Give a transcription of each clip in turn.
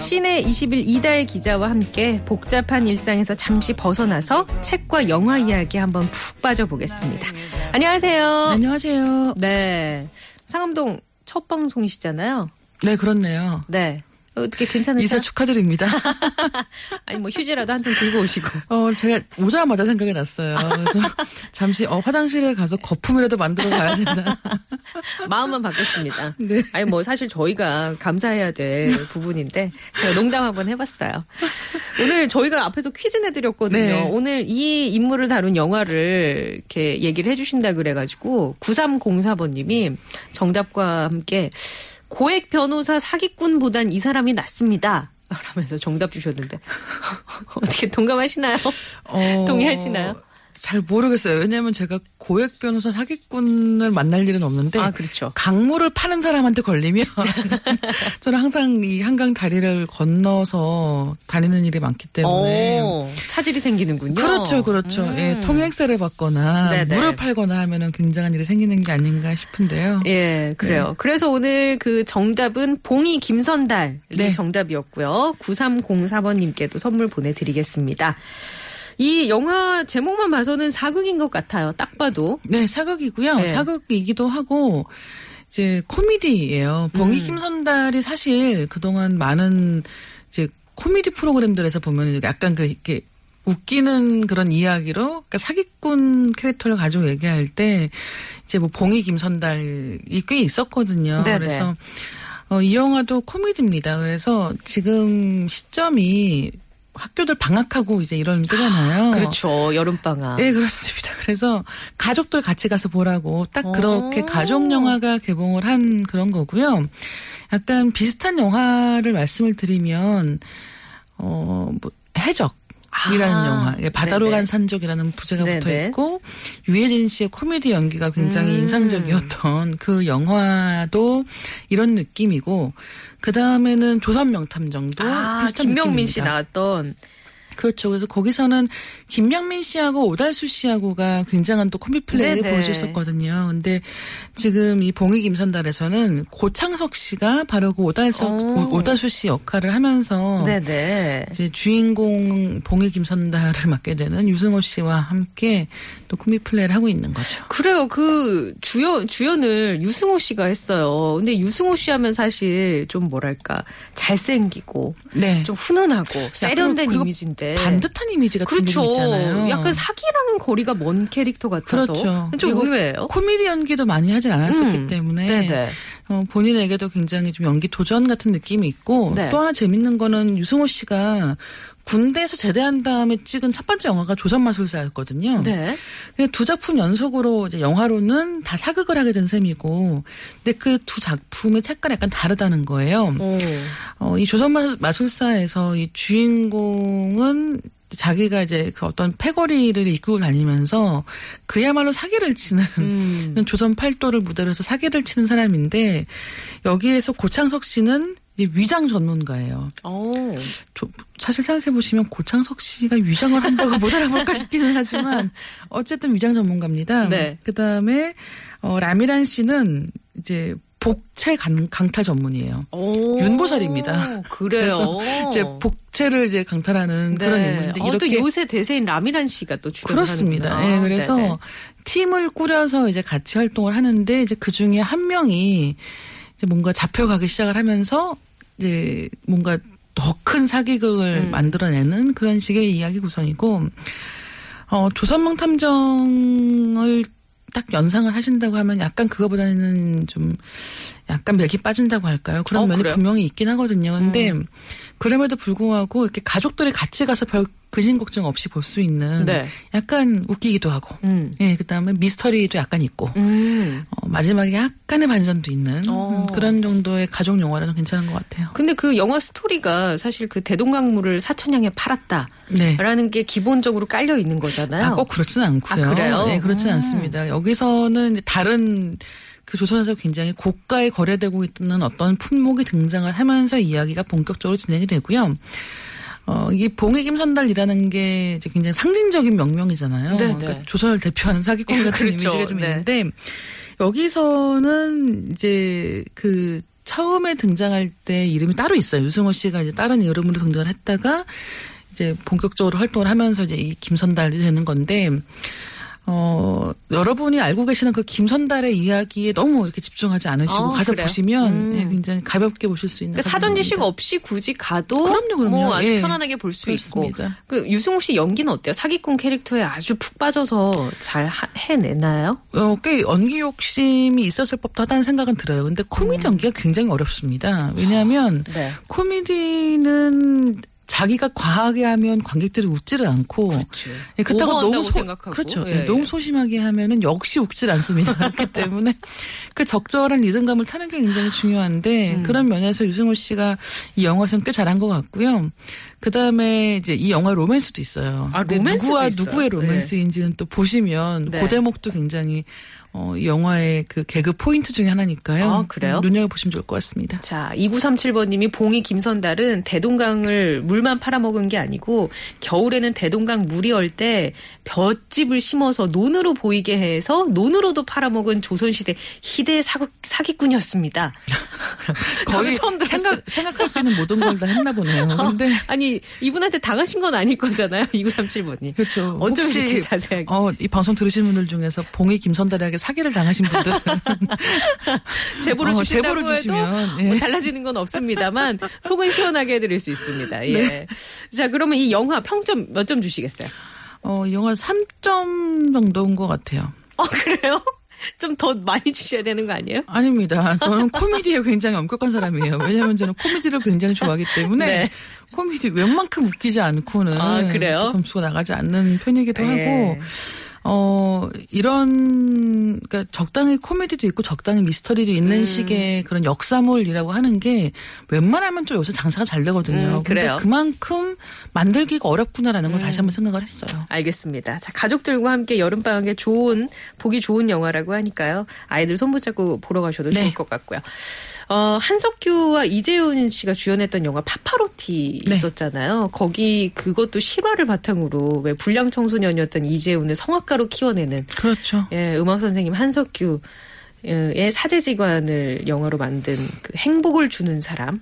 시내 21 이다혜 기자와 함께 복잡한 일상에서 잠시 벗어나서 책과 영화 이야기 한번 푹 빠져보겠습니다. 안녕하세요. 안녕하세요. 네. 상암동 첫 방송이시잖아요. 네, 그렇네요. 네. 어떻게 괜찮으세요? 이사 축하드립니다. 아니 뭐 휴지라도 한 통 들고 오시고. 어, 제가 오자마자 생각이 났어요. 그래서 잠시 어, 화장실에 가서 거품이라도 만들어 가야 된다. 마음만 바꿨습니다. 네. 아니 뭐 사실 저희가 감사해야 될 부분인데 제가 농담 한번 해봤어요. 오늘 저희가 앞에서 퀴즈 내드렸거든요. 네. 오늘 이 인물을 다룬 영화를 이렇게 얘기를 해주신다 그래가지고 9304번님이 정답과 함께 고액 변호사 사기꾼보단 이 사람이 낫습니다. 라면서 정답 주셨는데 어떻게 동감하시나요? 어, 동의하시나요? 잘 모르겠어요. 왜냐하면 제가 고액 변호사 사기꾼을 만날 일은 없는데 아 그렇죠. 강물을 파는 사람한테 걸리면 저는 항상 이 한강 다리를 건너서 다니는 일이 많기 때문에 어, 차질이 생기는군요. 그렇죠, 그렇죠. 음. 예, 통행세를 받거나 네네. 물을 팔거나 하면은 굉장한 일이 생기는 게 아닌가 싶은데요. 예, 그래요. 네. 그래서 오늘 그 정답은 봉이 김선달이 네. 정답이었고요. 9304번님께도 선물 보내드리겠습니다. 이 영화 제목만 봐서는 사극인 것 같아요. 딱 봐도. 네, 사극이고요. 네. 사극이기도 하고 이제 코미디예요. 봉이 음. 김선달이 사실 그동안 많은 이제 코미디 프로그램들에서 보면 약간 그 이렇게 웃기는 그런 이야기로 그러니까 사기꾼 캐릭터를 가지고 얘기할 때 이제 뭐 봉이 김선달이 꽤 있었거든요. 네네. 그래서 어, 이 영화도 코미디입니다. 그래서 지금 시점이 학교들 방학하고 이제 이런 때잖아요. 그렇죠. 여름방학. 네, 그렇습니다. 그래서 가족들 같이 가서 보라고 딱 그렇게 오. 가족 영화가 개봉을 한 그런 거고요. 약간 비슷한 영화를 말씀을 드리면 어, 뭐 해적 이라는 아, 영화. 예, 바다로 네네. 간 산적이라는 부제가 네네. 붙어 있고 유해진 씨의 코미디 연기가 굉장히 음. 인상적이었던 그 영화도 이런 느낌이고 그 다음에는 조선 명탐정도 아, 비슷한 김명민 씨 느낌입니다. 나왔던. 그렇죠. 그래서 거기서는 김명민 씨하고 오달수 씨하고가 굉장한 또 코믹 플레이를 네네. 보여줬었거든요. 근데 지금 이 봉이 김선달에서는 고창석 씨가 바로 그 오달수, 오. 오달수 씨 역할을 하면서 네네. 이제 주인공 봉이 김선달을 맡게 되는 유승호 씨와 함께 또 코믹 플레이를 하고 있는 거죠. 그래요. 그 주연 주연을 유승호 씨가 했어요. 근데 유승호 씨 하면 사실 좀 뭐랄까 잘생기고 네. 좀 훈훈하고 세련된 그리고 이미지인데 반듯한 이미지 같은 그렇죠. 있잖아요. 약간 사기랑은 거리가 먼 캐릭터 같아서 그렇죠. 좀 의외예요. 코미디 연기도 많이 하진 않았었기 음, 때문에 네네. 어, 본인에게도 굉장히 좀 연기 도전 같은 느낌이 있고 네. 또 하나 재밌는 거는 유승호 씨가 군대에서 제대한 다음에 찍은 첫 번째 영화가 조선마술사였거든요. 네. 근데 두 작품 연속으로 이제 영화로는 다 사극을 하게 된 셈이고, 근데 그 두 작품의 색깔이 약간 다르다는 거예요. 오. 어, 이 조선마술사에서 이 주인공은 자기가 이제 그 어떤 패거리를 이끌고 다니면서 그야말로 사기를 치는 음. 조선 팔도를 무대로 해서 사기를 치는 사람인데 여기에서 고창석 씨는 이 위장 전문가예요. 오. 저- 사실 생각해 보시면 고창석 씨가 위장을 한다고 못 알아볼까 싶기는 하지만 어쨌든 위장 전문가입니다. 네. 그 다음에 어, 라미란 씨는 이제 복채 강, 강탈 전문이에요. 오. 그래요. 윤보살입니다. 그래서 이제 복채를 이제 강탈하는 네. 그런 인물인데 어, 또 이렇게 요새 대세인 라미란 씨가 또 그렇습니다. 예, 그래서 네네. 팀을 꾸려서 이제 같이 활동을 하는데 이제 그 중에 한 명이 이제 뭔가 잡혀가기 시작을 하면서 이제 뭔가 더 큰 사기극을 음. 만들어내는 그런 식의 이야기 구성이고 어 조선몽 탐정을 딱 연상을 하신다고 하면 약간 그거보다는 좀 약간 맥이 빠진다고 할까요? 그런 어, 면이 그래요? 분명히 있긴 하거든요. 근데 그럼에도 불구하고 이렇게 가족들이 같이 가서 별 근심 걱정 없이 볼 수 있는 네. 약간 웃기기도 하고, 음. 예, 그다음에 미스터리도 약간 있고, 음. 어, 마지막에 약간의 반전도 있는 어. 음, 그런 정도의 가족 영화라는 괜찮은 것 같아요. 근데 그 영화 스토리가 사실 그 대동강물을 사천양에 팔았다. 네. 라는 게 기본적으로 깔려 있는 거잖아요. 아, 꼭 그렇지는 않고요. 아, 그래요? 네, 그렇지는 음. 않습니다. 여기서는 다른 그 조선에서 굉장히 고가에 거래되고 있는 어떤 품목이 등장을 하면서 이야기가 본격적으로 진행이 되고요. 어, 이게 봉해김 선달이라는 게 이제 굉장히 상징적인 명명이잖아요. 네, 그러니까 네. 조선을 대표하는 사기꾼 같은 그렇죠. 이미지가 좀 네. 있는데 여기서는 이제 그 처음에 등장할 때 이름이 따로 있어요. 유승호 씨가 이제 다른 이름으로 등장을 했다가 이제 본격적으로 활동을 하면서 이제 이 김선달이 되는 건데 어, 여러분이 알고 계시는 그 김선달의 이야기에 너무 이렇게 집중하지 않으시고 아, 가서 그래요? 보시면 음. 예, 굉장히 가볍게 보실 수 있는 그러니까 사전 지식. 없이 굳이 가도 그럼요, 그럼요. 뭐 아주 예. 편안하게 볼 수 있고. 그 유승우 씨 연기는 어때요? 사기꾼 캐릭터에 아주 푹 빠져서 잘 하- 해내나요? 어, 꽤 연기 욕심이 있었을 법도 하다는 생각은 들어요. 근데 코미디 연기가 굉장히 어렵습니다. 왜냐하면 네. 코미디는 자기가 과하게 하면 관객들이 웃지를 않고 그렇죠. 예, 그렇다고 너무 소, 생각하고. 그렇죠. 예, 예, 예. 너무 소심하게 하면은 역시 웃질 않습니다. 그렇기 때문에 그 적절한 리듬감을 타는 게 굉장히 중요한데 음. 그런 면에서 유승호 씨가 이 영화에서는 꽤 잘한 것 같고요. 그 다음에 이제 이 영화 로맨스도 있어요. 아, 근데 로맨스도 누구와 있어요? 누구의 로맨스인지는 또 보시면 네. 그 대목도 굉장히 어, 이 영화의 그 개그 포인트 중에 하나니까요. 아, 그래요? 눈여겨 보시면 좋을 것 같습니다. 자, 2937번님이 봉이 김선달은 대동강을 물만 팔아먹은 게 아니고 겨울에는 대동강 물이 얼 때 볏짚을 심어서 논으로 보이게 해서 논으로도 팔아먹은 조선시대 희대 사기, 사기꾼이었습니다. 거의 처음. 생각 생각할 수 있는 모든 걸 다 했나 보네요. 근데 아니 이분한테 당하신 건 아닐 거잖아요. 2937번님. 그렇죠. 어쩜 이렇게 자세하게. 어, 이 방송 들으신 분들 중에서 봉이 김선달에게 사기를 당하신 분들 제보를 어, 주신다고 제보를 주시면, 예. 뭐 달라지는 건 없습니다만 속은 시원하게 해드릴 수 있습니다. 예. 네. 자 그러면 이 영화 평점 몇 점 주시겠어요? 어, 이 영화 3점 정도인 것 같아요. 어 그래요? 좀더 많이 주셔야 되는 거 아니에요? 아닙니다. 저는 코미디에 굉장히 엄격한 사람이에요. 왜냐하면 저는 코미디를 굉장히 좋아하기 때문에 네. 코미디 웬만큼 웃기지 않고는 아, 그래요? 점수가 나가지 않는 편이기도 네. 하고 어 이런 그러니까 적당히 코미디도 있고 적당히 미스터리도 있는 음. 식의 그런 역사물이라고 하는 게 웬만하면 좀 요새 장사가 잘 되거든요. 음, 그래요? 근데 그만큼 만들기가 어렵구나라는 걸 음. 다시 한번 생각을 했어요. 알겠습니다. 자, 가족들과 함께 여름방학에 좋은, 보기 좋은 영화라고 하니까요. 아이들 손붙잡고 보러 가셔도 네. 좋을 것 같고요. 어, 한석규와 이재훈 씨가 주연했던 영화 파파로티 네. 있었잖아요. 거기 그것도 실화를 바탕으로 왜 불량 청소년이었던 이재훈을 성악가로 키워내는 그렇죠. 예, 음악 선생님 한석규 의 사제지관을 영화로 만든 그 행복을 주는 사람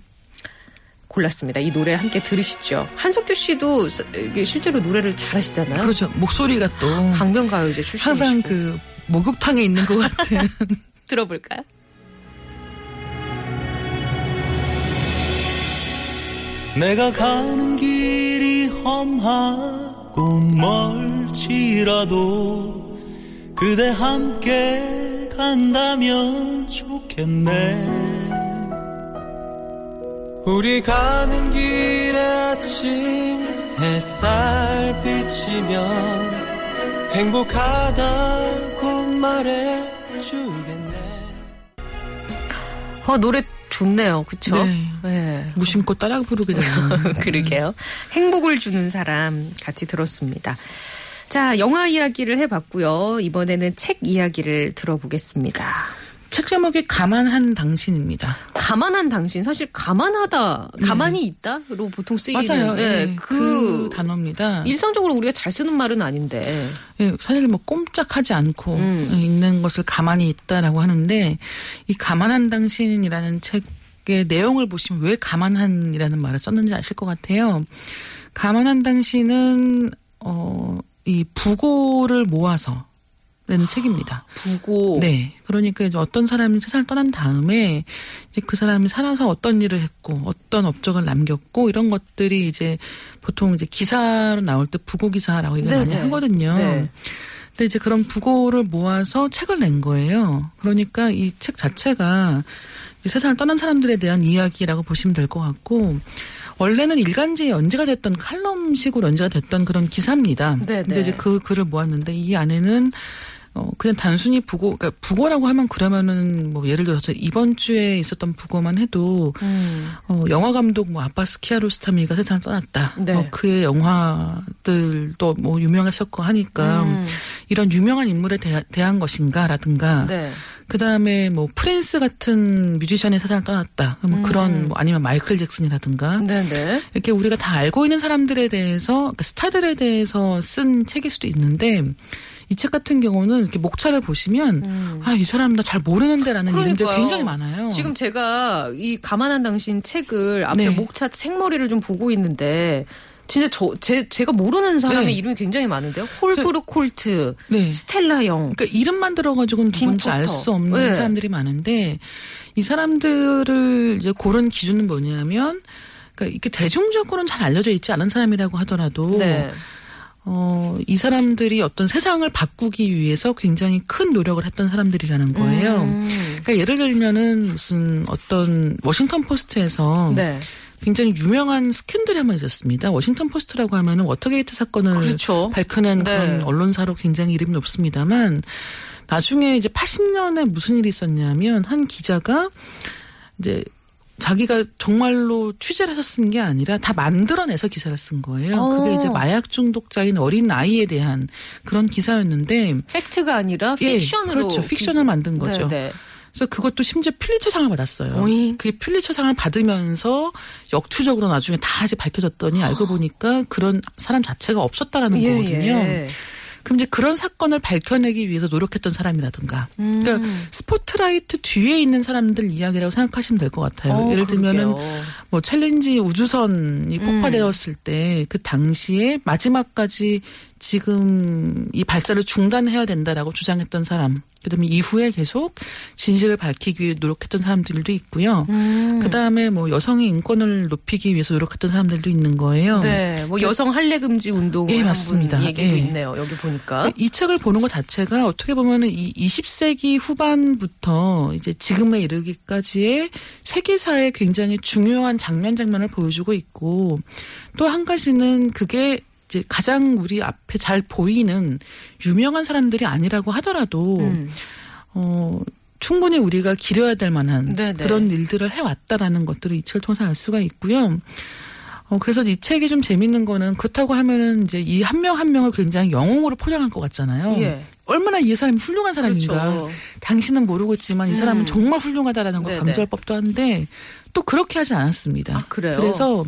골랐습니다. 이 노래 함께 들으시죠. 한석규 씨도 실제로 노래를 잘하시잖아요. 그렇죠. 목소리가 또 강변가요제 출신이시고 항상 그 목욕탕에 있는 것 같은 들어볼까요? 내가 가는 길이 험하고 멀지라도 그대 함께 간다면 좋겠네. 우리 가는 길에 아침 햇살 비치면 행복하다고 말해주겠네. 어, 노래 좋네요. 그쵸? 네. 네. 무심코 따라 부르게 되는. 그러게요. 행복을 주는 사람 같이 들었습니다. 자, 영화 이야기를 해봤고요. 이번에는 책 이야기를 들어보겠습니다. 책 제목이 가만한 당신입니다. 가만한 당신 사실 가만하다 가만히 있다로 보통 쓰이는 네. 맞아요. 네, 예, 그, 그, 단어입니다. 일상적으로 우리가 잘 쓰는 말은 아닌데 예, 사실 뭐 꼼짝하지 않고 음. 있는 것을 가만히 있다라고 하는데 이 가만한 당신이라는 책의 내용을 보시면 왜 가만한이라는 말을 썼는지 아실 것 같아요. 가만한 당신은 어 이 부고를 모아서 낸 책입니다. 부고 네. 그러니까 이제 어떤 사람이 세상을 떠난 다음에 이제 그 사람이 살아서 어떤 일을 했고 어떤 업적을 남겼고 이런 것들이 이제 보통 이제 기사로 나올 때 부고 기사라고 얘기를 많이. 하거든요. 네. 근데 이제 그런 부고를 모아서 책을 낸 거예요. 그러니까 이 책 자체가 세상을 떠난 사람들에 대한 이야기라고 보시면 될 것 같고 원래는 일간지에 연재가 됐던 칼럼식으로 연재가 됐던 그런 기사입니다. 네네. 근데 이제 그 글을 모았는데 이 안에는 어 그냥 단순히 부고 그러니까 부고라고 하면 그러면은 뭐 예를 들어서 이번 주에 있었던 부고만 해도 음. 어 영화 감독 뭐 아바스 키아로스타미가 세상을 떠났다. 네. 뭐 그의 영화들도 뭐 유명했었고 하니까 음. 이런 유명한 인물에 대하, 대한 것인가라든가 네. 그 다음에 뭐 프린스 같은 뮤지션의 세상을 떠났다. 뭐 그런 뭐 아니면 마이클 잭슨이라든가 네네. 이렇게 우리가 다 알고 있는 사람들에 대해서 그러니까 스타들에 대해서 쓴 책일 수도 있는데 이 책 같은 경우는 이렇게 목차를 보시면 아이 사람 나 잘 모르는데라는 음. 그러니까요. 굉장히 많아요. 지금 제가 이 가만한 당신 책을 앞에 네. 목차 책머리를 좀 보고 있는데 진짜 저 제, 제가 모르는 사람의 네. 이름이 굉장히 많은데요. 홀브르 콜트, 네. 스텔라 영. 그러니까 이름만 들어가지고는 누군지 딘 알. 수 없는 네. 사람들이 많은데 이 사람들을 이제 고른 기준은 뭐냐면 그러니까 이렇게 대중적으로는 잘 알려져 있지 않은 사람이라고 하더라도 네. 어, 이 사람들이 어떤 세상을 바꾸기 위해서 굉장히 큰 노력을 했던 사람들이라는 거예요. 음. 그러니까 예를 들면은 무슨 어떤 워싱턴 포스트에서 네. 굉장히 유명한 스캔들이 한 번 있었습니다. 워싱턴 포스트라고 하면은 워터게이트 사건을 그렇죠. 밝혀낸 네. 그런 언론사로 굉장히 이름이 높습니다만 나중에 이제 80년에 무슨 일이 있었냐면 한 기자가 이제 자기가 정말로 취재를 해서 쓴 게 아니라 다 만들어내서 기사를 쓴 거예요. 어. 그게 이제 마약 중독자인 어린 아이에 대한 그런 기사였는데 팩트가 아니라 예, 픽션으로 그렇죠. 픽션을 만든 거죠. 네, 네. 그래서 그것도 심지어 퓰리처상을 받았어요. 오잉. 그게 퓰리처상을 받으면서 역추적으로 나중에 다 이제 밝혀졌더니 알고 보니까 그런 사람 자체가 없었다라는 예, 거거든요. 예. 그럼 이제 그런 사건을 밝혀내기 위해서 노력했던 사람이라든가. 음. 그러니까 스포트라이트 뒤에 있는 사람들 이야기라고 생각하시면 될 것 같아요. 어, 예를 들면은 그러게요. 뭐 챌린저 우주선이 음. 폭파되었을 때그 당시에 마지막까지 지금 이 발사를 중단해야 된다라고 주장했던 사람. 그다음에 이후에 계속 진실을 밝히기 위해 노력했던 사람들도 있고요. 음. 그다음에 뭐 여성의 인권을 높이기 위해서 노력했던 사람들도 있는 거예요. 네, 뭐 여성 할례 금지 운동을 예, 맞습니다. 얘기도 예. 있네요. 여기 보니까. 이 책을 보는 것 자체가 어떻게 보면은 이 20세기 후반부터 이제 지금에 이르기까지의 세계사의 굉장히 중요한 장면 장면을 보여주고 있고 또 한 가지는 그게 이제 가장 우리 앞에 잘 보이는 유명한 사람들이 아니라고 하더라도 음. 어 충분히 우리가 기려야 될 만한 네네. 그런 일들을 해왔다라는 것들을 이 책을 통해서 알 수가 있고요. 어, 그래서 이 책이 좀 재밌는 거는 그렇다고 하면은 이제 이 한 명한 명을 굉장히 영웅으로 포장할 것 같잖아요. 예. 얼마나 이 사람이 훌륭한 사람인가. 그렇죠. 당신은 모르고 있지만 이 사람은 음. 정말 훌륭하다라는 걸 네네. 강조할 법도 한데 또 그렇게 하지 않았습니다. 아, 그래요? 그래서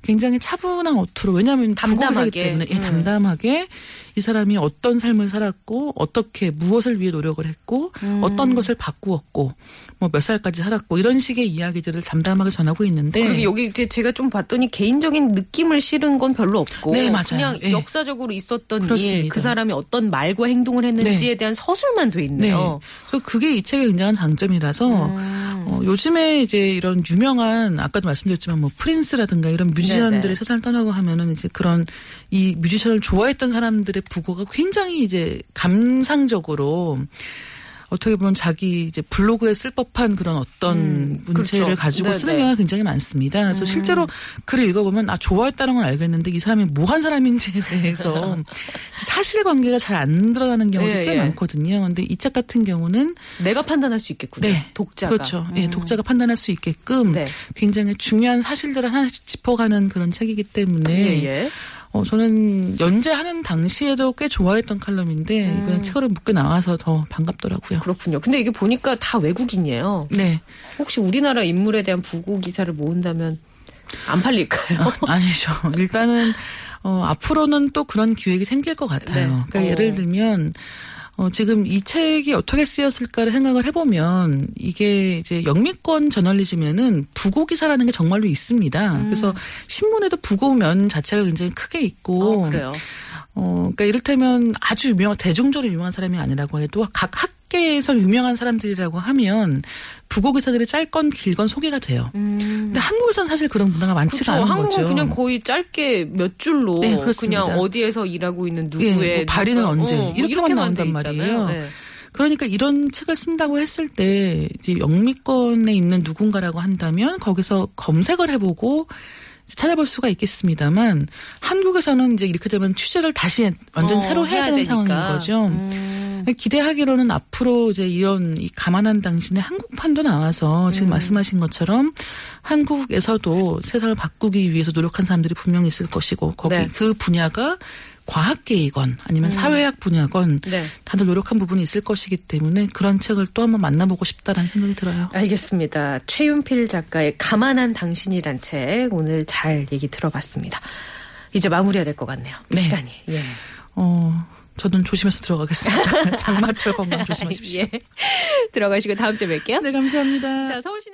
굉장히 차분한 어투로 왜냐하면. 부고기사기 때문에 예, 음. 담담하게 이 사람이 어떤 삶을 살았고 어떻게 무엇을 위해 노력을 했고 음. 어떤 것을 바꾸었고 뭐 몇 살까지 살았고 이런 식의 이야기들을 담담하게 전하고 있는데 그리고 여기 이제 제가 좀 봤더니 개인적인 느낌을 실은 건 별로 없고 네, 맞아요. 그냥 예. 역사적으로 있었던 일. 그 사람이 어떤 말과 행동을 했는지에 네. 대한 서술만 돼 네. 있네요. 그래서 그게 이 책의 굉장한 장점이라서 음. 어, 요즘에 이제 이런 유명한 아까도 말씀드렸지만 뭐 프린스라든가 이런 뮤지션들이 네네. 세상을 떠나고 하면은 이제 그런 이 뮤지션을 좋아했던 사람들의 부고가 굉장히 이제 감상적으로 어떻게 보면 자기 이제 블로그에 쓸 법한 그런 어떤 음, 문체를 그렇죠. 가지고 네네. 음. 쓰는 경우가 굉장히 많습니다. 그래서 실제로 글을 읽어보면 아 좋아했다는 건 알겠는데 이 사람이 뭐 한 사람인지에 대해서 사실관계가 잘안 드러나는 경우도 예, 꽤 예. 많거든요. 근데 이 책 같은 경우는 내가 판단할 수 있겠군요. 네, 독자가. 그렇죠. 예, 음. 독자가 판단할 수 있게끔 네. 굉장히 중요한 사실들을 하나씩 짚어가는 그런 책이기 때문에 예, 예. 어, 저는 연재하는 당시에도 꽤 좋아했던 칼럼인데 음. 이번에 책으로 묶여 나와서 더 반갑더라고요. 그렇군요. 근데 이게 보니까 다 외국인이에요. 네, 혹시 우리나라 인물에 대한 부고 기사를 모은다면 안 팔릴까요? 어, 아니죠. 일단은 어, 앞으로는 또 그런 기획이 생길 것 같아요. 네. 그러니까 어. 예를 들면 어, 지금 이 책이 어떻게 쓰였을까를 생각을 해보면 이게 이제 영미권 저널리즘에는 부고 기사라는 게 정말로 있습니다. 그래서 신문에도 부고면 자체가 굉장히 크게 있고 어, 그래요. 어, 그러니까 이를테면 아주 유명한 대중적으로 유명한 사람이 아니라고 해도 각 학 계에서 유명한 사람들이라고 하면 부고 기사들이 짧건 길건 소개가 돼요. 근데 한국에서는 사실 그런 문화가 많지가 음. 그렇죠. 않은 한국은 거죠. 그냥 거의 짧게 몇 줄로 네. 그냥 어디에서 일하고 있는 예, 누구의 뭐 발의는 누가- 언제 어, 뭐 이렇게만 돼 나온단. 말이에요. 네. 그러니까 이런 책을 쓴다고 했을 때 이제 영미권에 있는 누군가라고 한다면 거기서 검색을 해보고 찾아볼 수가 있겠습니다만 한국에서는 이제 이렇게 되면 취재를 다시 완전 어, 새로 해야, 해야 되는 되니까. 상황인 거죠. 음. 기대하기로는 앞으로 이제 이런 이 가만한 당신의 한국판도 나와서 지금 말씀하신 것처럼 한국에서도 세상을 바꾸기 위해서 노력한 사람들이 분명히 있을 것이고 거기 네. 그 분야가 과학계이건 아니면 사회학 분야건 네. 다들 노력한 부분이 있을 것이기 때문에 그런 책을 또 한번 만나보고 싶다라는 생각이 들어요. 알겠습니다. 최윤필 작가의 가만한 당신이란 책 오늘 잘 얘기 들어봤습니다. 이제 마무리해야 될 것 같네요. 네. 시간이. 예. 어, 저는 조심해서 들어가겠습니다. 장마철 건강 조심하십시오. 예. 들어가시고 다음 주에 뵐게요. 네, 감사합니다. 자, 서울시내